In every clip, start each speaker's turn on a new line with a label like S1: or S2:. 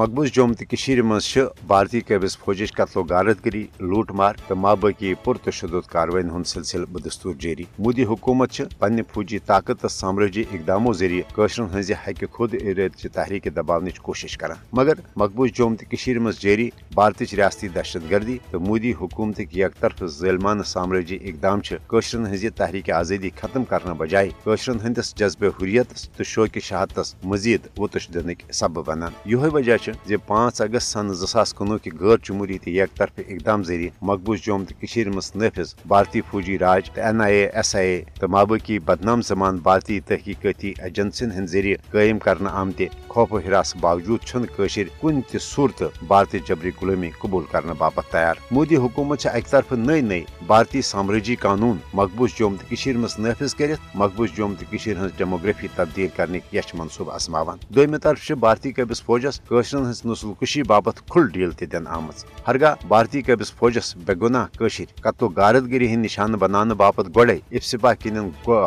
S1: مقبوض جوم تو مز بھارتی قبض فوجچ قتل و غارت گری لوٹ مار تو مابقی پرتشدد کاروائن ہند سلسلہ بدستور جاری مودی حکومت پنہ فوجی طاقت سامراجی اقداموں ذریعہ قشرن ہز حق خود ارادہ تحریک دباؤنچ کوشش کران مگر مقبوض جوم تو مز جاری بھارت ریاستی دہشت گردی تو مودی حکومت یک طرف ظلمانہ سامراجی اقدام قشرن ہز تحریک آزادی ختم کرنے بجائے قشرن ہندس جذبہ حریت تو شوق شہادت مزید وتش دنک سبب بنان یہ وجہ پانچ اگست سن زاس کنوہ کہ غیر جمہوری تو یک طرفہٕ اقدام ذریعہ مقبوض جوم تو منٛز نافذ بھارتی فوجی راج تہٕ N I a, S I اے تہٕ مابقی بدنام زمان بھارتی تحقیقاتی ایجنسین ہند ذریعہ قائم کرنہٕ آمت خوف و حراس باوجود چھن کن تہ صورت بھارتی جبری غلامی قبول کرنے باپت تیار۔ مودی حکومت اکہ طرف نئی نئی بھارتی سامراجی قانون مقبوض جوم تو مز نافذ کرت مقبوض جوم تو ہز ڈیموگرافی تبدیل کرنے یچ منصوبہ ازماوان دویمہ طرف بھارتی قبض فوجس ہز نسل کشی باپت کھل ڈیل تہ دن آمت ہرگاہ بھارتی قبض فوجس بے گناہ قتل و غارت گری ہند نشانہ بنانے باپت گوڑے افسپا کن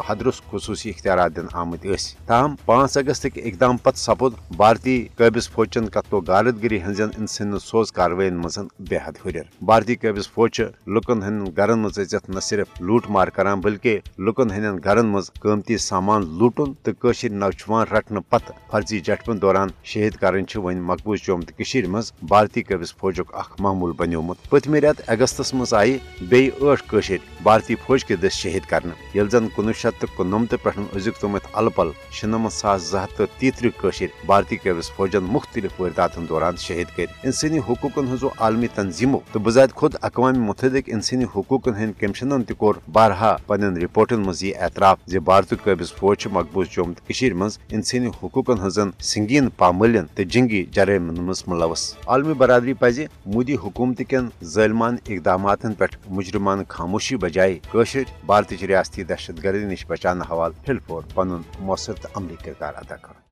S1: حدرس خصوصی اختیارات دن آمت تاہم پانچ اگست اقدام پت سپود بھارتی قبض فوجن قتل و غارت گری ہزن انسان سوز کاروائن مزن بے حد ہر بھارتی قبض فوج لکن ہند گرن مز اچت نہ صرف لوٹ مار کران، بلکہ لکن ہند گرن مز قیمتی سامان لوٹن تو نوجوان رٹنے پتہ فرضی جٹپن دوران شہید کرن ون مقبوض جوم تو مز بھارتی قبض فوجک اخ معمول بنیومت۔ پتمہ رت اگستس مز آئی بیش بھارتی فوج کے دس شہید کرنے یل زن کنوہ شیت تو کنمت پہ ازیک تمت ال پل شنمت ساس زہت تو تیترہ بھارتی قبض فوجن مختلف وارداتن دوران شہید کر انسانی حقوقن ہزو عالمی تنظیموں تو بذات خود اقوام متحدہ انسانی حقوقن ہند کمشنن تہ کور بارہا پن رپورٹن مز یہ اعتراف زی بھارت قبض فوج مقبوض جوم تو مز انسانی حقوقن ہزن سنگین پاملین تو جنگی جرائم مز ملوث۔ عالمی برادری پز مودی حکومت کن ظلمان اقدامات پہ مجرمان خاموشی بجائے بھارت ریاستی دہشت گردی نش بچانے حوالہ پھل پور پن مؤثر تو عملی کردار ادا کر۔